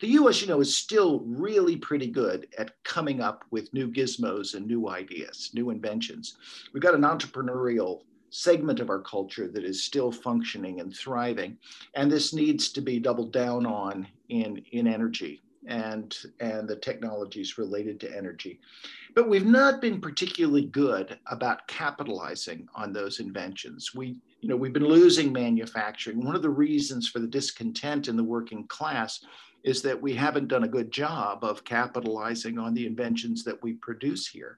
The US, you know, is still really pretty good at coming up with new gizmos and new ideas, new inventions. We've got an entrepreneurial segment of our culture that is still functioning and thriving. And this needs to be doubled down on in, in energy and, and the technologies related to energy. But we've not been particularly good about capitalizing on those inventions. We, you know, we've been losing manufacturing. One of the reasons for the discontent in the working class is that we haven't done a good job of capitalizing on the inventions that we produce here.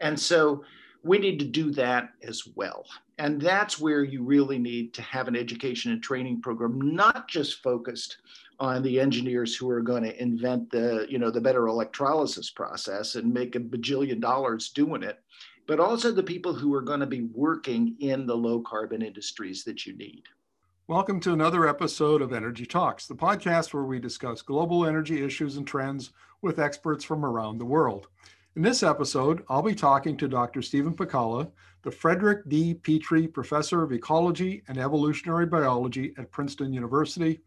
And so we need to do that as well. And that's where you really need to have an education and training program, not just focused on the engineers who are going to invent the, you know, the better electrolysis process and make a bajillion dollars doing it, but also the people who are going to be working in the low carbon industries that you need. Welcome to another episode of Energy Talks, the podcast where we discuss global energy issues and trends with experts from around the world. In this episode, I'll be talking to Dr. Stephen Pacala, the Frederick D. Petrie Professor of Ecology and Evolutionary Biology at Princeton University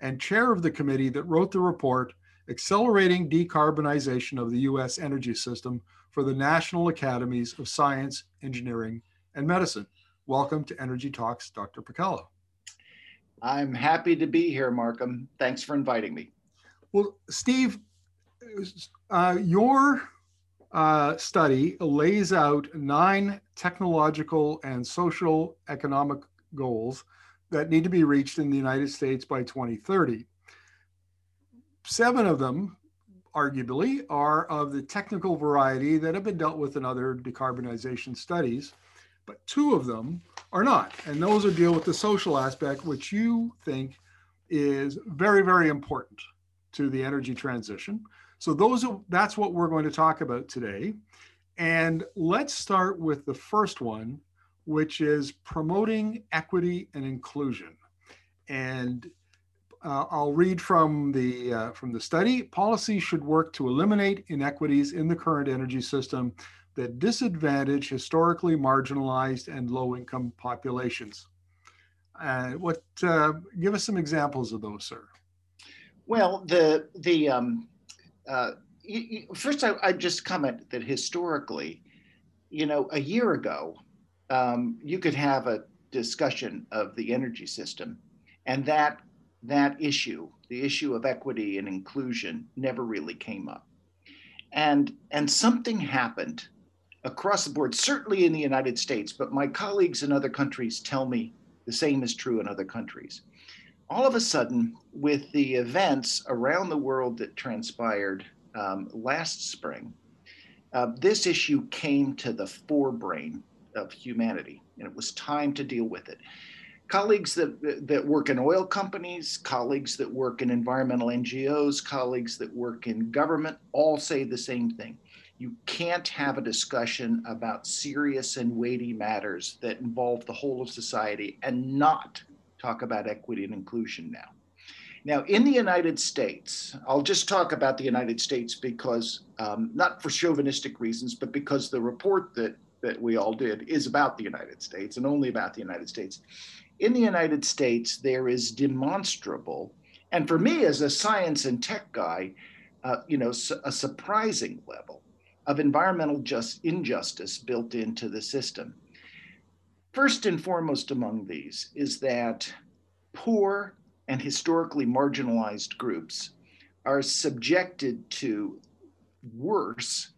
and chair of the committee that wrote the report Accelerating Decarbonization of the U.S. Energy System for the National Academies of Science, Engineering, and Medicine. Welcome to Energy Talks, Dr. Pacala. I'm happy to be here, Markham. Thanks for inviting me. Well, Steve, uh, your uh, study lays out nine technological and social economic goals that need to be reached in the United States by 2030. Seven of them, arguably, are of the technical variety that have been dealt with in other decarbonization studies, but two of them are not. And those are deal with the social aspect, which you think is very, very important to the energy transition. So those are, that's what we're going to talk about today. And let's start with the first one, which is promoting equity and inclusion. And uh, I'll read from the uh, from the study. Policy should work to eliminate inequities in the current energy system that disadvantage historically marginalized and low-income populations. Uh, what? Uh, give us some examples of those, sir. Well, the the um, uh, you, you, first, I, I just comment that historically, you know, a year ago, um, you could have a discussion of the energy system, and that that issue, the issue of equity and inclusion, never really came up. And and something happened across the board, certainly in the United States, but my colleagues in other countries tell me the same is true in other countries. All of a sudden, with the events around the world that transpired um, last spring, uh, this issue came to the forebrain of humanity, and it was time to deal with it. Colleagues that, that work in oil companies, colleagues that work in environmental NGOs, colleagues that work in government all say the same thing. You can't have a discussion about serious and weighty matters that involve the whole of society and not talk about equity and inclusion now. Now, in the United States, I'll just talk about the United States because, um, not for chauvinistic reasons, but because the report that that we all did is about the United States and only about the United States. In the United States, there is demonstrable, and for me as a science and tech guy, uh, you know, a surprising level of environmental just injustice built into the system. First and foremost among these is that poor and historically marginalized groups are subjected to worse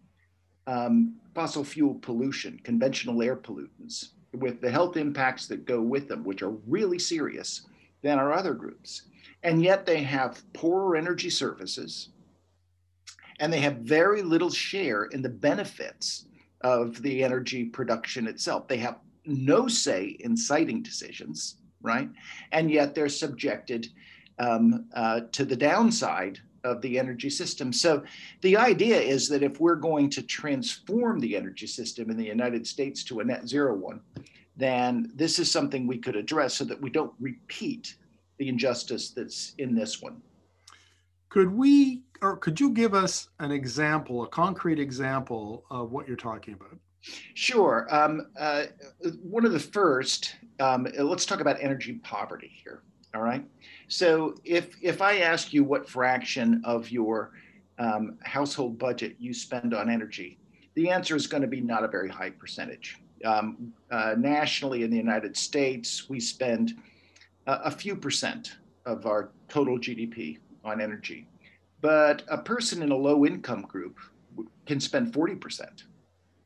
um, fossil fuel pollution, conventional air pollutants, with the health impacts that go with them, which are really serious, than our other groups. And yet they have poorer energy services and they have very little share in the benefits of the energy production itself. They have no say in siting decisions, right? And yet they're subjected um, uh, to the downside of the energy system. So the idea is that if we're going to transform the energy system in the United States to a net zero one, then this is something we could address so that we don't repeat the injustice that's in this one. Could we, or could you give us an example, a concrete example of what you're talking about? Sure. Um, uh, one of the first, um, let's talk about energy poverty here. All right. So if if I ask you what fraction of your um, household budget you spend on energy, the answer is going to be not a very high percentage. Um, uh, nationally in the United States, we spend a few percent of our total GDP on energy. But a person in a low income group can spend 40%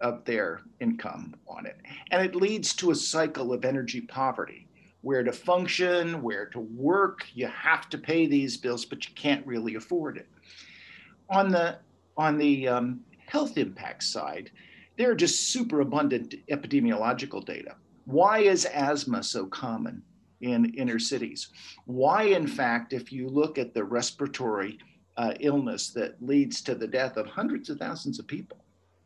of their income on it. And it leads to a cycle of energy poverty where to function, where to work, you have to pay these bills, but you can't really afford it. On the on the um, health impact side, there are just super abundant epidemiological data. Why is asthma so common in inner cities? Why, in fact, if you look at the respiratory uh, illness that leads to the death of hundreds of thousands of people,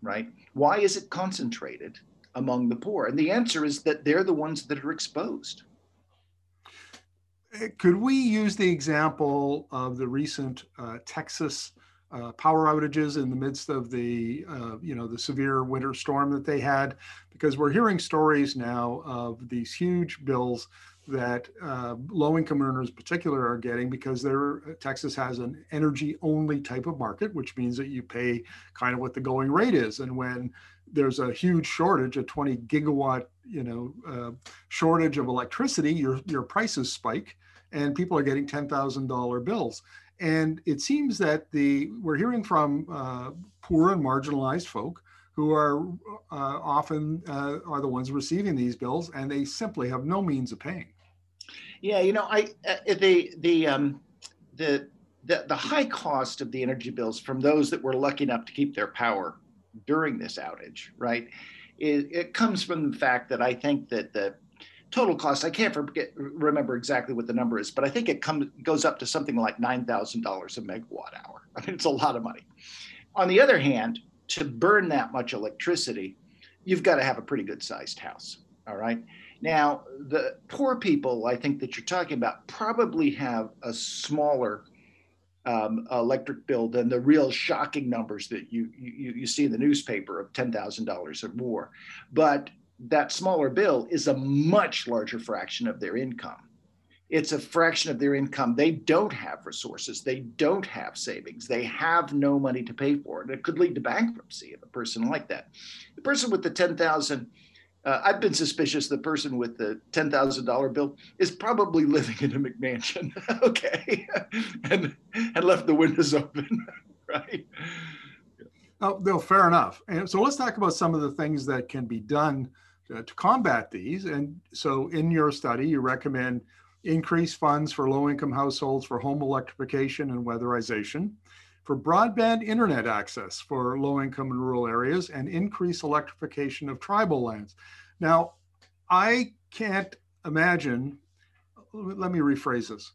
right? Why is it concentrated among the poor? And the answer is that they're the ones that are exposed. Uh, could we use the example of the recent uh, Texas uh, power outages in the midst of the uh, you know the severe winter storm that they had because we're hearing stories now of these huge bills that uh, low income earners in particular are getting because they're, Texas has an energy only type of market, which means that you pay kind of what the going rate is. And when there's a huge shortage, a 20 gigawatt, you know, uh, shortage of electricity, your, your prices spike and people are getting $10,000 bills. And it seems that the we're hearing from uh, poor and marginalized folk who are uh, often uh, are the ones receiving these bills, and they simply have no means of paying. Yeah, you know, I uh, the the um, the the the high cost of the energy bills from those that were lucky enough to keep their power during this outage, right? It, it comes from the fact that I think that the total cost I can't forget remember exactly what the number is, but I think it comes goes up to something like nine thousand dollars a megawatt hour. I mean, it's a lot of money. On the other hand, to burn that much electricity, you've got to have a pretty good sized house. All right. Now, the poor people, I think that you're talking about, probably have a smaller um, electric bill than the real shocking numbers that you you, you see in the newspaper of ten thousand dollars or more. But that smaller bill is a much larger fraction of their income. It's a fraction of their income. They don't have resources. They don't have savings. They have no money to pay for it. It could lead to bankruptcy of a person like that. The person with the ten thousand uh, I've been suspicious the person with the ten thousand dollar bill is probably living in a McMansion, okay, and and left the windows open, right? Oh, no, fair enough. And so let's talk about some of the things that can be done to, to combat these. And so, in your study, you recommend increase funds for low-income households for home electrification and weatherization for broadband internet access for low income and rural areas and increase electrification of tribal lands. Now, I can't imagine, let me rephrase this.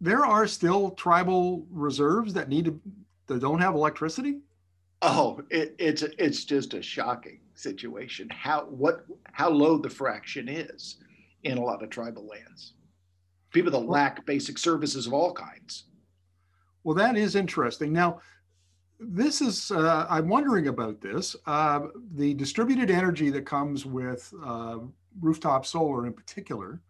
There are still tribal reserves that need to, that don't have electricity? Oh, it, it's it's just a shocking situation. How what how low the fraction is in a lot of tribal lands. People that lack basic services of all kinds. Well, that is interesting. Now, this is, uh, I'm wondering about this. Uh, the distributed energy that comes with uh, rooftop solar in particular,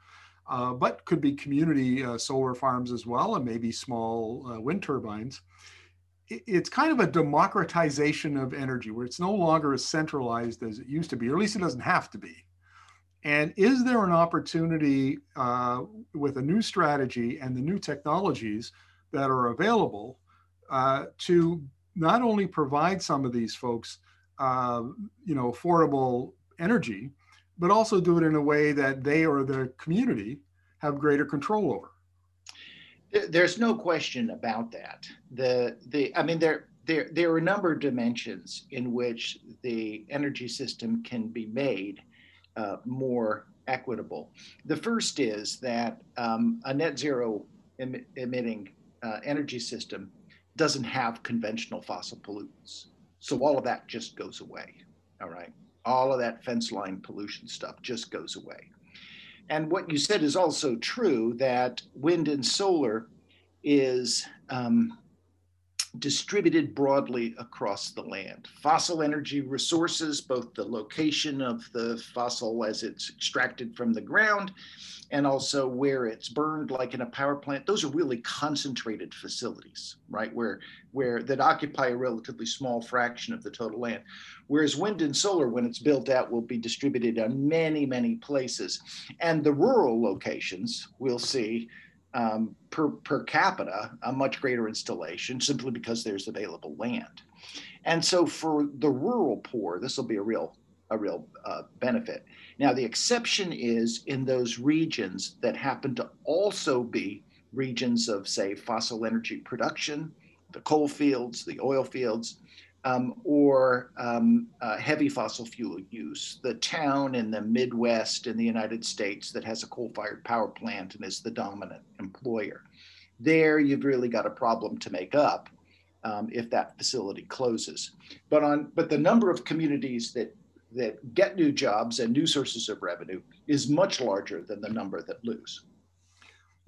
uh, but could be community uh, solar farms as well, and maybe small uh, wind turbines. It's kind of a democratization of energy where it's no longer as centralized as it used to be, or at least it doesn't have to be. And is there an opportunity with a new strategy and the new technologies that are available uh, to not only provide some of these folks, uh, you know, affordable energy, but also do it in a way that they or the community have greater control over. There's no question about that. The the I mean there there there are a number of dimensions in which the energy system can be made uh, more equitable. The first is that um, a net zero em- emitting uh, energy system doesn't have conventional fossil pollutants. So all of that just goes away. All right. All of that fence line pollution stuff just goes away. And what you said is also true that wind and solar is um, distributed broadly across the land. Fossil energy resources, both the location of the fossil as it's extracted from the ground and also where it's burned like in a power plant those are really concentrated facilities right? Where where that occupy a relatively small fraction of the total land. Whereas wind and solar when it's built out will be distributed on many many places. And the rural locations we'll see um, per, per capita a much greater installation simply because there's available land. And so for the rural poor, this will be a real a real uh, benefit. Now the exception is in those regions that happen to also be regions of say fossil energy production, the coal fields, the oil fields, um, or um, uh, heavy fossil fuel use. The town in the Midwest in the United States that has a coal fired power plant and is the dominant employer. There, you've really got a problem to make up um, if that facility closes. But on but the number of communities that that get new jobs and new sources of revenue is much larger than the number that lose.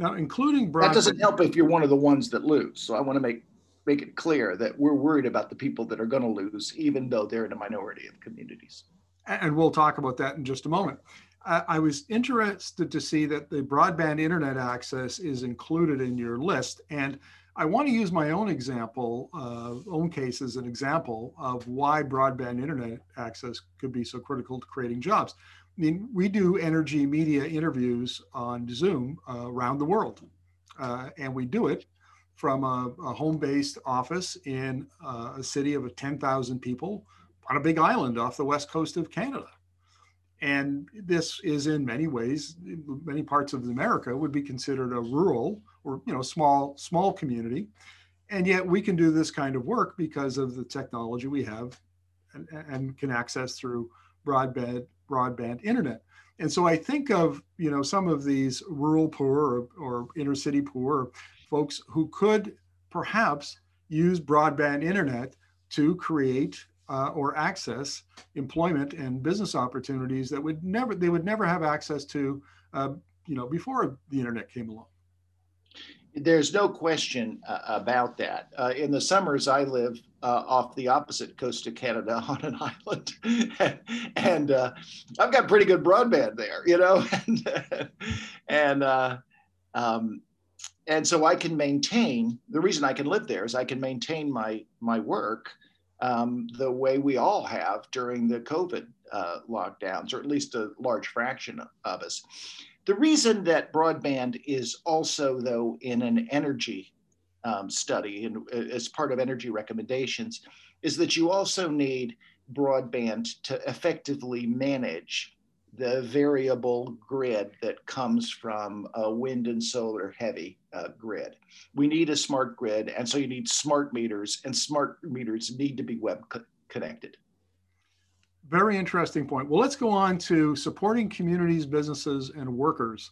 Now, including broadband, that doesn't help if you're one of the ones that lose. So I want to make make it clear that we're worried about the people that are going to lose, even though they're in a minority of communities. And we'll talk about that in just a moment. I was interested to see that the broadband internet access is included in your list. And I want to use my own example, uh, own case as an example of why broadband internet access could be so critical to creating jobs. I mean, we do energy media interviews on Zoom uh, around the world. Uh, and we do it from a, a home-based office in uh, a city of 10,000 people on a big island off the west coast of Canada. And this is in many ways, many parts of America would be considered a rural or you know small small community, and yet we can do this kind of work because of the technology we have, and, and can access through broadband broadband internet. And so I think of you know some of these rural poor or, or inner city poor folks who could perhaps use broadband internet to create uh, or access employment and business opportunities that would never they would never have access to uh, you know before the internet came along. There's no question uh, about that. Uh, in the summers i live uh, off the opposite coast of canada on an island. And uh, i've got pretty good broadband there you know? And, and um, and so I can maintain the reason I can live there is I can maintain my my work um, the way we all have during the COVID uh, lockdowns, or at least a large fraction of us. The reason that broadband is also, though, in an energy um, study and uh, as part of energy recommendations, is that you also need broadband to effectively manage the variable grid that comes from a wind and solar heavy uh, grid. We need a smart grid, and so you need smart meters, and smart meters need to be web co- connected. Very interesting point. Well, let's go on to supporting communities, businesses, and workers.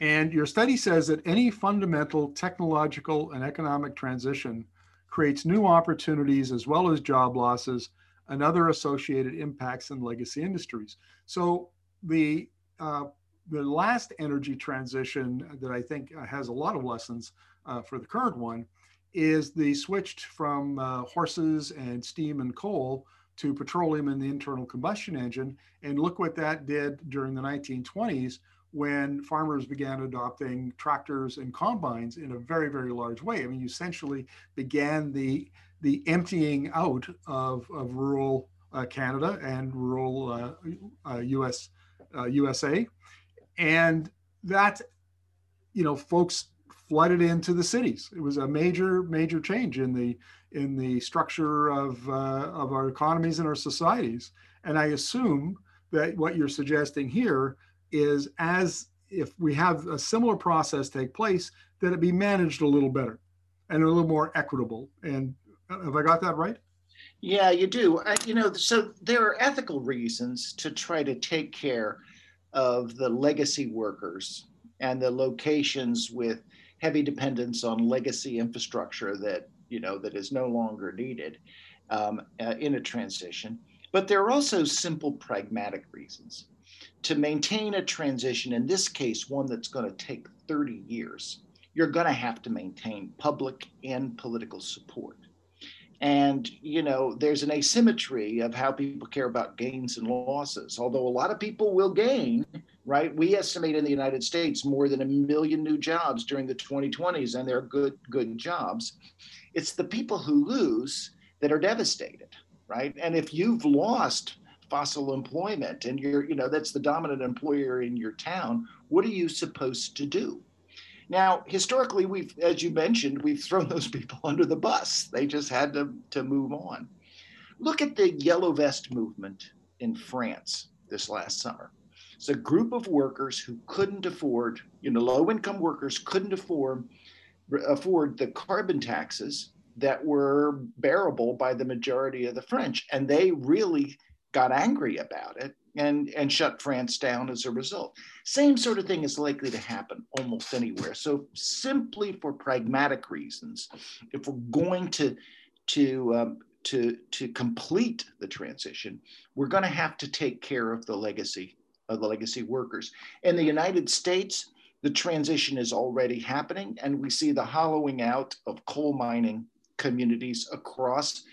And your study says that any fundamental technological and economic transition creates new opportunities as well as job losses and other associated impacts in legacy industries. So, the uh, the last energy transition that I think has a lot of lessons uh, for the current one is the switch from uh, horses and steam and coal to petroleum and the internal combustion engine. And look what that did during the 1920s when farmers began adopting tractors and combines in a very, very large way. I mean, you essentially began the the emptying out of, of rural uh, Canada and rural US uh, USA, and that you know folks flooded into the cities. It was a major major change in the in the structure of uh, of our economies and our societies. And I assume that what you're suggesting here is as if we have a similar process take place, that it be managed a little better and a little more equitable. And uh, have I got that right? Yeah, you do. Uh, you know, so there are ethical reasons to try to take care of the legacy workers and the locations with heavy dependence on legacy infrastructure that you know that is no longer needed um, uh, in a transition. But there are also simple pragmatic reasons to maintain a transition. In this case, one that's going to take 30 years. You're going to have to maintain public and political support. And, you know, there's an asymmetry of how people care about gains and losses. Although a lot of people will gain, right? We estimate in the United States more than a million new jobs during the 2020s, and they're good, good jobs. It's the people who lose that are devastated, right? And if you've lost fossil employment and you're, you know, that's the dominant employer in your town, what are you supposed to do? Now, historically, we've, as you mentioned, we've thrown those people under the bus. They just had to, to move on. Look at the yellow vest movement in France this last summer. It's a group of workers who couldn't afford, you know, low income workers couldn't afford afford the carbon taxes that were bearable by the majority of the French. And they really got angry about it and, and shut France down as a result. Same sort of thing is likely to happen almost anywhere. So simply for pragmatic reasons, if we're going to, to, um, to, to complete the transition, we're going to have to take care of the legacy of the legacy workers. In the United States, the transition is already happening, and we see the hollowing out of coal mining communities across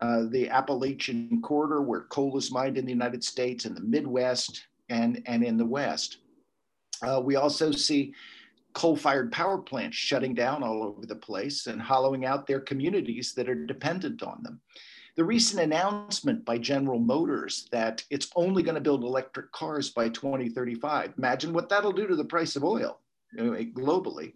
uh, the Appalachian corridor, where coal is mined in the United States, in the Midwest, and, and in the West. Uh, we also see coal fired power plants shutting down all over the place and hollowing out their communities that are dependent on them. The recent announcement by General Motors that it's only going to build electric cars by 2035, imagine what that'll do to the price of oil know, globally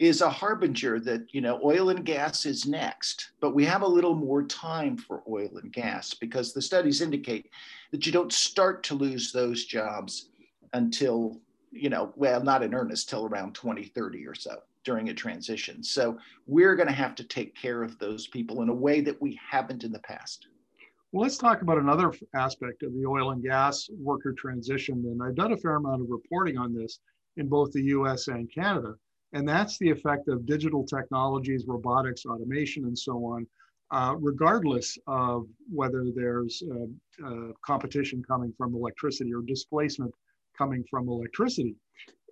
is a harbinger that you know oil and gas is next but we have a little more time for oil and gas because the studies indicate that you don't start to lose those jobs until you know well not in earnest till around 2030 or so during a transition so we're going to have to take care of those people in a way that we haven't in the past well, let's talk about another aspect of the oil and gas worker transition. And I've done a fair amount of reporting on this in both the US and Canada. And that's the effect of digital technologies, robotics, automation, and so on, uh, regardless of whether there's uh, uh, competition coming from electricity or displacement coming from electricity.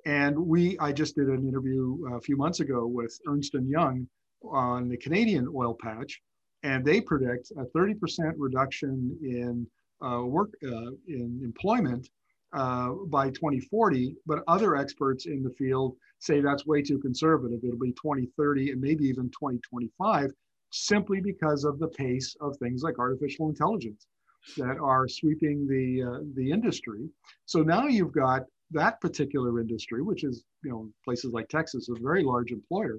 And we, I just did an interview a few months ago with Ernst & Young on the Canadian oil patch, and they predict a 30% reduction in uh, work uh, in employment uh, by 2040, but other experts in the field say that's way too conservative. It'll be 2030 and maybe even 2025, simply because of the pace of things like artificial intelligence that are sweeping the uh, the industry. So now you've got that particular industry, which is you know places like Texas, a very large employer,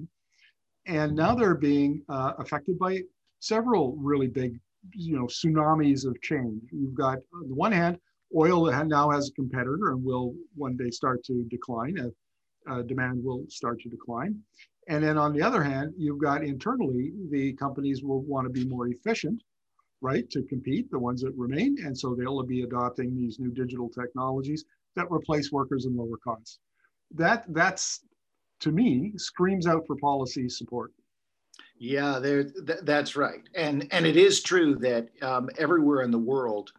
and now they're being uh, affected by several really big you know tsunamis of change. You've got on the one hand oil now has a competitor and will one day start to decline. Uh, uh, demand will start to decline. And then on the other hand, you've got internally, the companies will want to be more efficient, right, to compete, the ones that remain. And so they'll be adopting these new digital technologies that replace workers and lower costs. That, that's, to me, screams out for policy support. Yeah, there, th- that's right, and and it is true that um, everywhere in the world,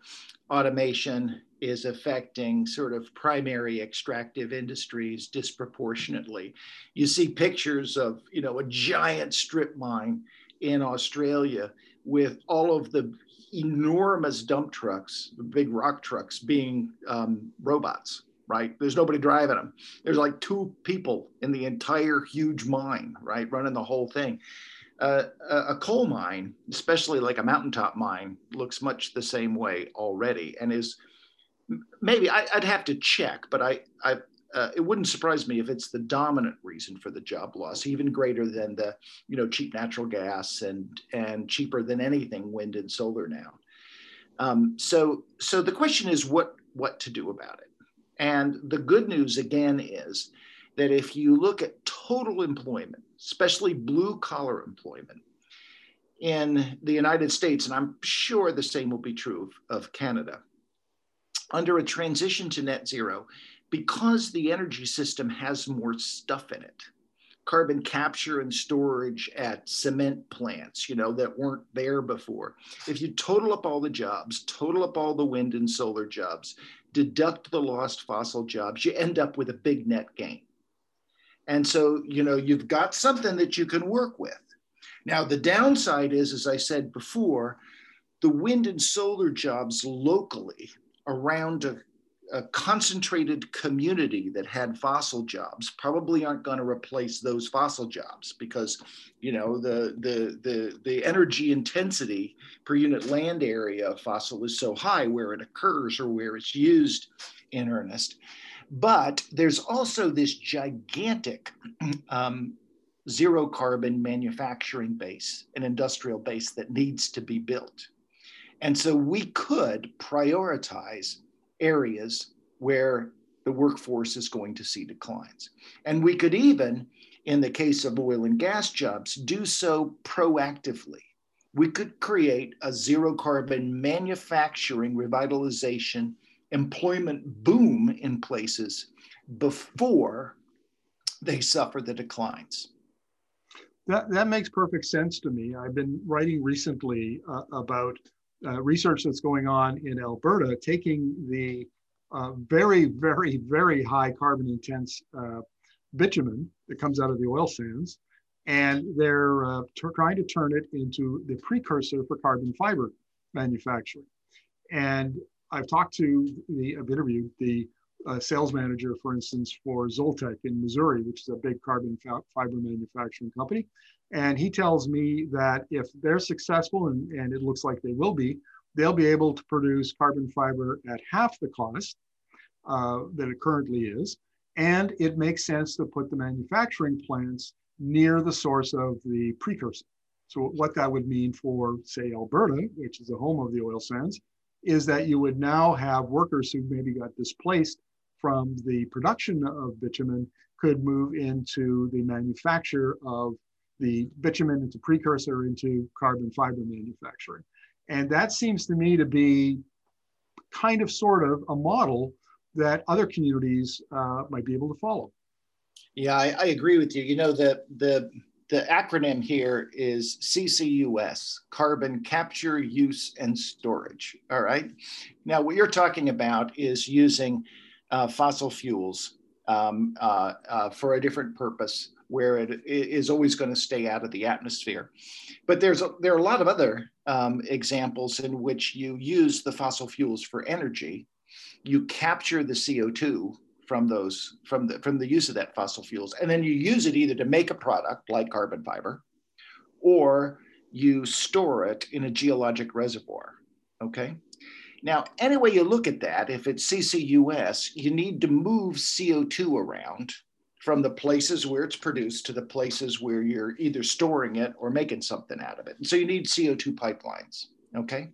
automation is affecting sort of primary extractive industries disproportionately. You see pictures of you know a giant strip mine in Australia with all of the enormous dump trucks, big rock trucks, being um, robots right? There's nobody driving them. There's like two people in the entire huge mine, right, running the whole thing a coal mine, especially like a mountaintop mine, looks much the same way already, and is maybe I, would have to check, but I, I uh, it wouldn't surprise me if it's the dominant reason for the job loss, even greater than the you know cheap natural gas and and cheaper than anything wind and solar now. Um, so so the question is what what to do about it, and the good news again is that if you look at total employment, especially blue collar employment in the United States, and I'm sure the same will be true of, of Canada, under a transition to net zero, because the energy system has more stuff in it carbon capture and storage at cement plants, you know, that weren't there before. If you total up all the jobs, total up all the wind and solar jobs, deduct the lost fossil jobs, you end up with a big net gain. And so, you know, you've got something that you can work with. Now, the downside is, as I said before, the wind and solar jobs locally around a, a concentrated community that had fossil jobs probably aren't going to replace those fossil jobs because you know the, the the the energy intensity per unit land area of fossil is so high where it occurs or where it's used in earnest but there's also this gigantic um, zero carbon manufacturing base an industrial base that needs to be built and so we could prioritize areas where the workforce is going to see declines. And we could even, in the case of oil and gas jobs, do so proactively. We could create a zero carbon manufacturing revitalization employment boom in places before they suffer the declines. That, that makes perfect sense to me. I've been writing recently uh, about uh, research that's going on in Alberta, taking the uh, very, very, very high carbon intense uh, bitumen that comes out of the oil sands, and they're uh, trying to turn it into the precursor for carbon fiber manufacturing. And I've talked to the, I've interviewed the uh, sales manager, for instance, for Zoltek in Missouri, which is a big carbon fiber manufacturing company. And he tells me that if they're successful, and, and it looks like they will be, they'll be able to produce carbon fiber at half the cost uh, that it currently is. And it makes sense to put the manufacturing plants near the source of the precursor. So, what that would mean for, say, Alberta, which is the home of the oil sands, is that you would now have workers who maybe got displaced from the production of bitumen could move into the manufacture of the bitumen into precursor into carbon fiber manufacturing. And that seems to me to be kind of sort of a model that other communities uh, might be able to follow. Yeah, I, I, agree with you. You know, the, the, the acronym here is CCUS, Carbon Capture, Use, and Storage. All right. Now, what you're talking about is using uh, fossil fuels um, uh, uh, for a different purpose where it is always going to stay out of the atmosphere. But there's a, there are a lot of other um, examples in which you use the fossil fuels for energy. You capture the CO2 from those from the from the use of that fossil fuels, and then you use it either to make a product like carbon fiber, or you store it in a geologic reservoir. Okay. Now, any way you look at that, if it's CCUS, you need to move CO2 around from the places where it's produced to the places where you're either storing it or making something out of it. And so you need CO2 pipelines. Okay.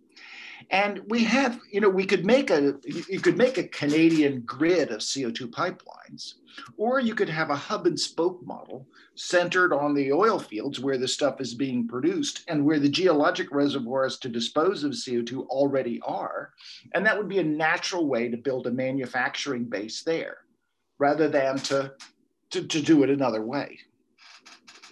And we have, you know, we could make a, you could make a Canadian grid of CO2 pipelines, or you could have a hub and spoke model centered on the oil fields where the stuff is being produced and where the geologic reservoirs to dispose of CO2 already are. And that would be a natural way to build a manufacturing base there rather than to to, to do it another way.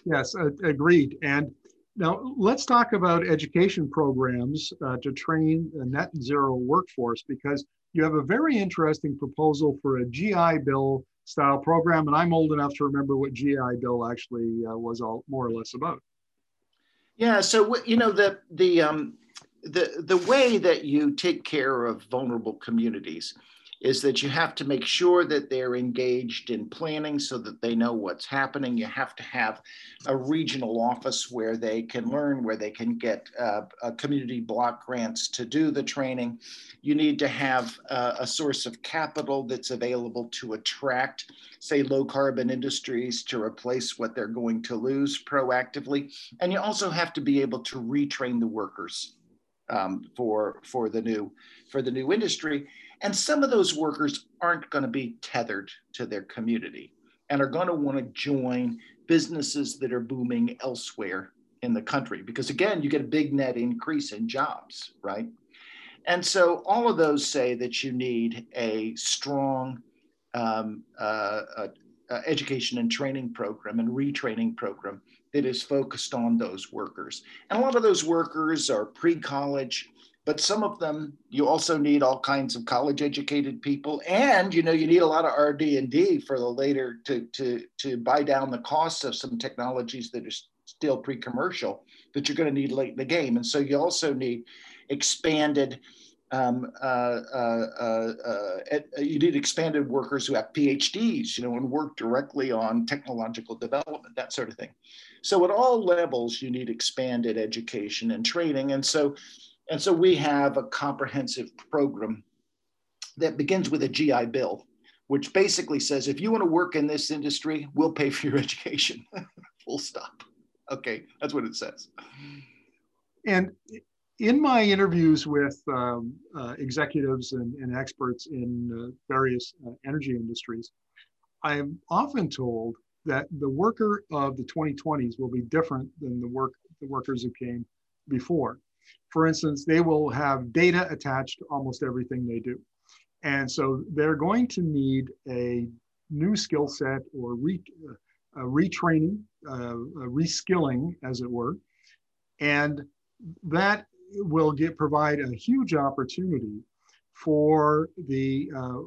Yes, uh, agreed. And now let's talk about education programs uh, to train a net zero workforce because you have a very interesting proposal for a GI Bill style program. And I'm old enough to remember what GI Bill actually uh, was all more or less about. Yeah, so you know the the um, the the way that you take care of vulnerable communities is that you have to make sure that they're engaged in planning so that they know what's happening. You have to have a regional office where they can learn, where they can get uh, community block grants to do the training. You need to have uh, a source of capital that's available to attract, say, low carbon industries to replace what they're going to lose proactively. And you also have to be able to retrain the workers um, for, for, the new, for the new industry. And some of those workers aren't going to be tethered to their community and are going to want to join businesses that are booming elsewhere in the country. Because again you get a big net increase in jobs right? And so all of those say that you need a strong um, uh, uh, uh, education and training program and retraining program that is focused on those workers. And a lot of those workers are pre-college but some of them you also need all kinds of college educated people and you know you need a lot of rd&d for the later to to to buy down the costs of some technologies that are still pre-commercial that you're going to need late in the game. And so you also need expanded um, uh, uh, uh, uh, you need expanded workers who have PhDs, you know, and work directly on technological development, that sort of thing. So at all levels, you need expanded education and training. And so, and so we have a comprehensive program that begins with a GI Bill, which basically says if you want to work in this industry, we'll pay for your education. Full stop. Okay, that's what it says. And in my interviews with um, uh, executives and, and, experts in uh, various uh, energy industries, I'm often told that the worker of the 2020s will be different than the work the workers who came before. For instance, they will have data attached to almost everything they do. And so they're going to need a new skill set or re, uh, retraining, uh, reskilling, as it were. And that will get provide a huge opportunity for the uh,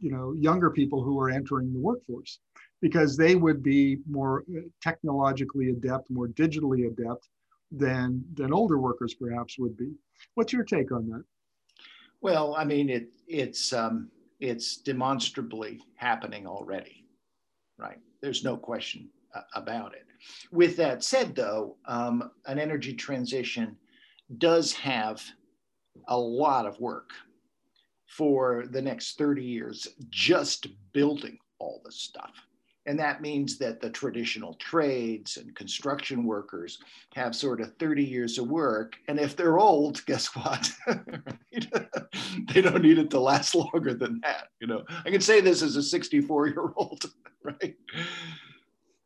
you know younger people who are entering the workforce because they would be more uh, technologically adept, more digitally adept than than older workers perhaps would be. What's your take on that? Well, I mean, it it's um, it's demonstrably happening already, right? There's no question uh, about it. With that said, though, um, an energy transition does have a lot of work for the next 30 years just building all this stuff. And that means that the traditional trades and construction workers have sort of 30 years of work. And if they're old, guess what? they don't need it to last longer than that. You know, I can say this as a 64 year old, right?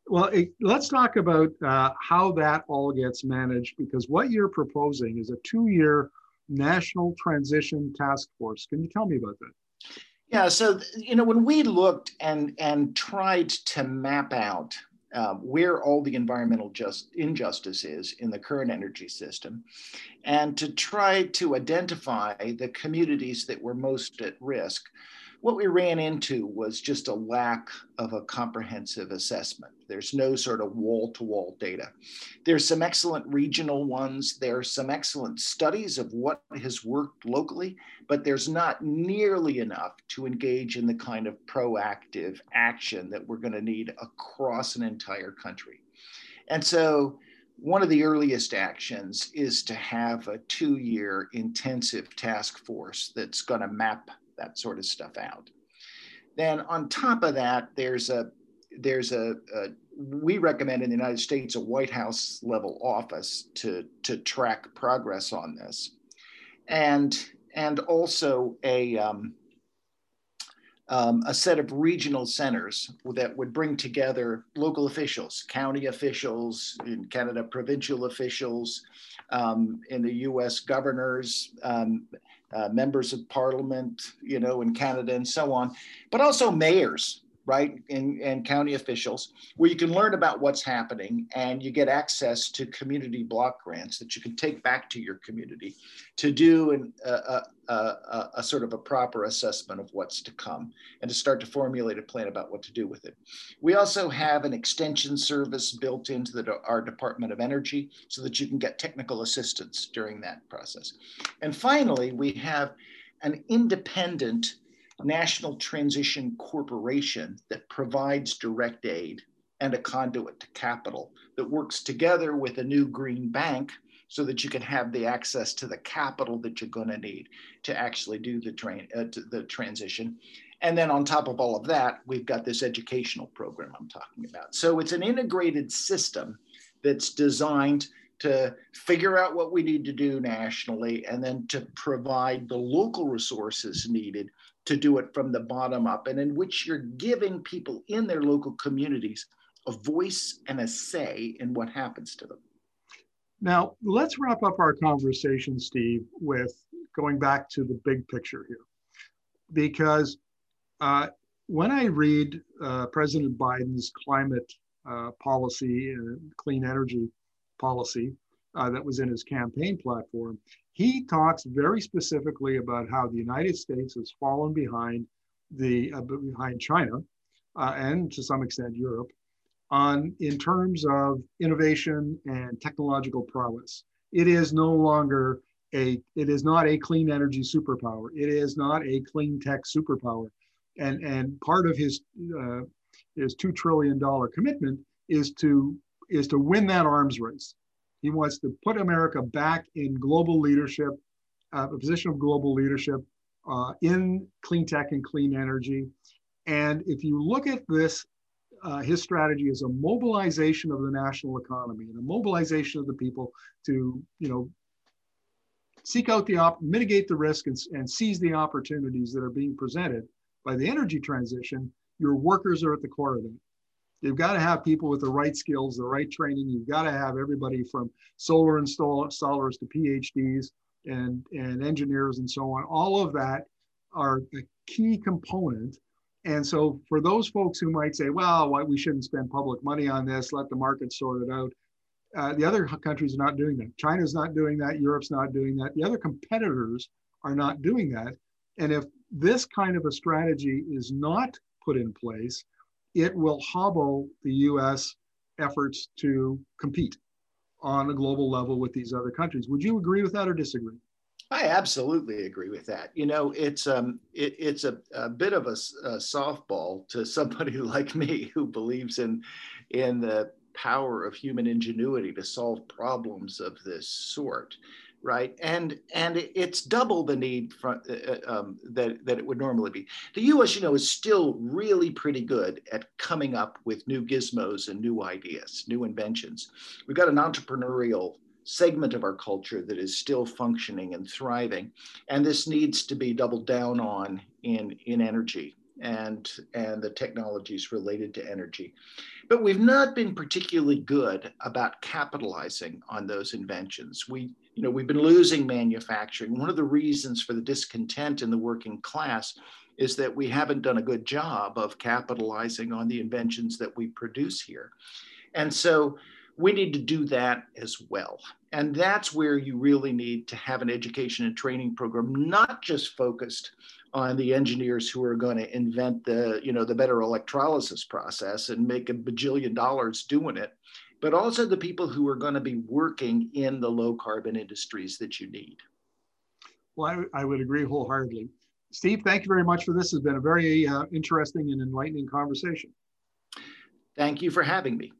Well, it, let's talk about uh, how that all gets managed because what you're proposing is a two year national transition task force. Can you tell me about that? Yeah, so you know when we looked and and tried to map out uh, where all the environmental just injustice is in the current energy system, and to try to identify the communities that were most at risk, what we ran into was just a lack of a comprehensive assessment. There's no sort of wall to wall data. There's some excellent regional ones. There's some excellent studies of what has worked locally, but there's not nearly enough to engage in the kind of proactive action that we're going to need across an entire country. And so, one of the earliest actions is to have a two year intensive task force that's going to map that sort of stuff out. Then on top of that, there's a there's a, a, we recommend in the United States a White House level office to to track progress on this, and and also a um, um, a set of regional centers that would bring together local officials, county officials, in Canada, provincial officials, um, in the US, governors, um, uh, members of parliament, you know, in Canada and so on, but also mayors, right, and, and county officials, where you can learn about what's happening and you get access to community block grants that you can take back to your community to do an, a, a, a, a sort of a proper assessment of what's to come and to start to formulate a plan about what to do with it. We also have an extension service built into the, our Department of Energy so that you can get technical assistance during that process. And finally, we have an independent National Transition Corporation that provides direct aid and a conduit to capital that works together with a new green bank so that you can have the access to the capital that you're going to need to actually do the train uh, the transition. And then on top of all of that we've got this educational program i'm talking about. So it's an integrated system that's designed to figure out what we need to do nationally and then to provide the local resources needed to do it from the bottom up, and in which you're giving people in their local communities a voice and a say in what happens to them. Now, let's wrap up our conversation, Steve, with going back to the big picture here. Because uh, when I read uh, President Biden's climate uh, policy and clean energy policy uh, that was in his campaign platform, he talks very specifically about how the United States has fallen behind the uh, behind China uh, and to some extent Europe on in terms of innovation and technological prowess. It is no longer a it is not a clean energy superpower. It is not a clean tech superpower. And and part of his uh, his two trillion dollar commitment is to is to win that arms race. He wants to put America back in global leadership, uh, a position of global leadership uh, in clean tech and clean energy. And if you look at this, uh, his strategy is a mobilization of the national economy and a mobilization of the people to, you know, seek out the op, mitigate the risk and, and seize the opportunities that are being presented by the energy transition. Your workers are at the core of that. You've got to have people with the right skills, the right training. You've got to have everybody from solar installers to PhDs and, and engineers and so on. All of that are a key component. And so for those folks who might say, well, why we shouldn't spend public money on this, let the market sort it out. Uh, the other countries are not doing that. China's not doing that. Europe's not doing that. The other competitors are not doing that. And if this kind of a strategy is not put in place, it will hobble the US efforts to compete on a global level with these other countries. Would you agree with that or disagree? I absolutely agree with that. You know, it's um, it, it's a, a bit of a, a, softball to somebody like me who believes in in the power of human ingenuity to solve problems of this sort right? And and it's double the need for, uh, uh, um, that that it would normally be. The U.S., you know, is still really pretty good at coming up with new gizmos and new ideas, new inventions. We've got an entrepreneurial segment of our culture that is still functioning and thriving, and this needs to be doubled down on in in energy and and the technologies related to energy. But we've not been particularly good about capitalizing on those inventions. We you know, we've been losing manufacturing. One of the reasons for the discontent in the working class is that we haven't done a good job of capitalizing on the inventions that we produce here. And so we need to do that as well. And that's where you really need to have an education and training program, not just focused on the engineers who are going to invent the, you know, the better electrolysis process and make a bajillion dollars doing it, but also the people who are going to be working in the low carbon industries that you need. Well, I, I would agree wholeheartedly. Steve, thank you very much for this. It's been a very uh, interesting and enlightening conversation. Thank you for having me.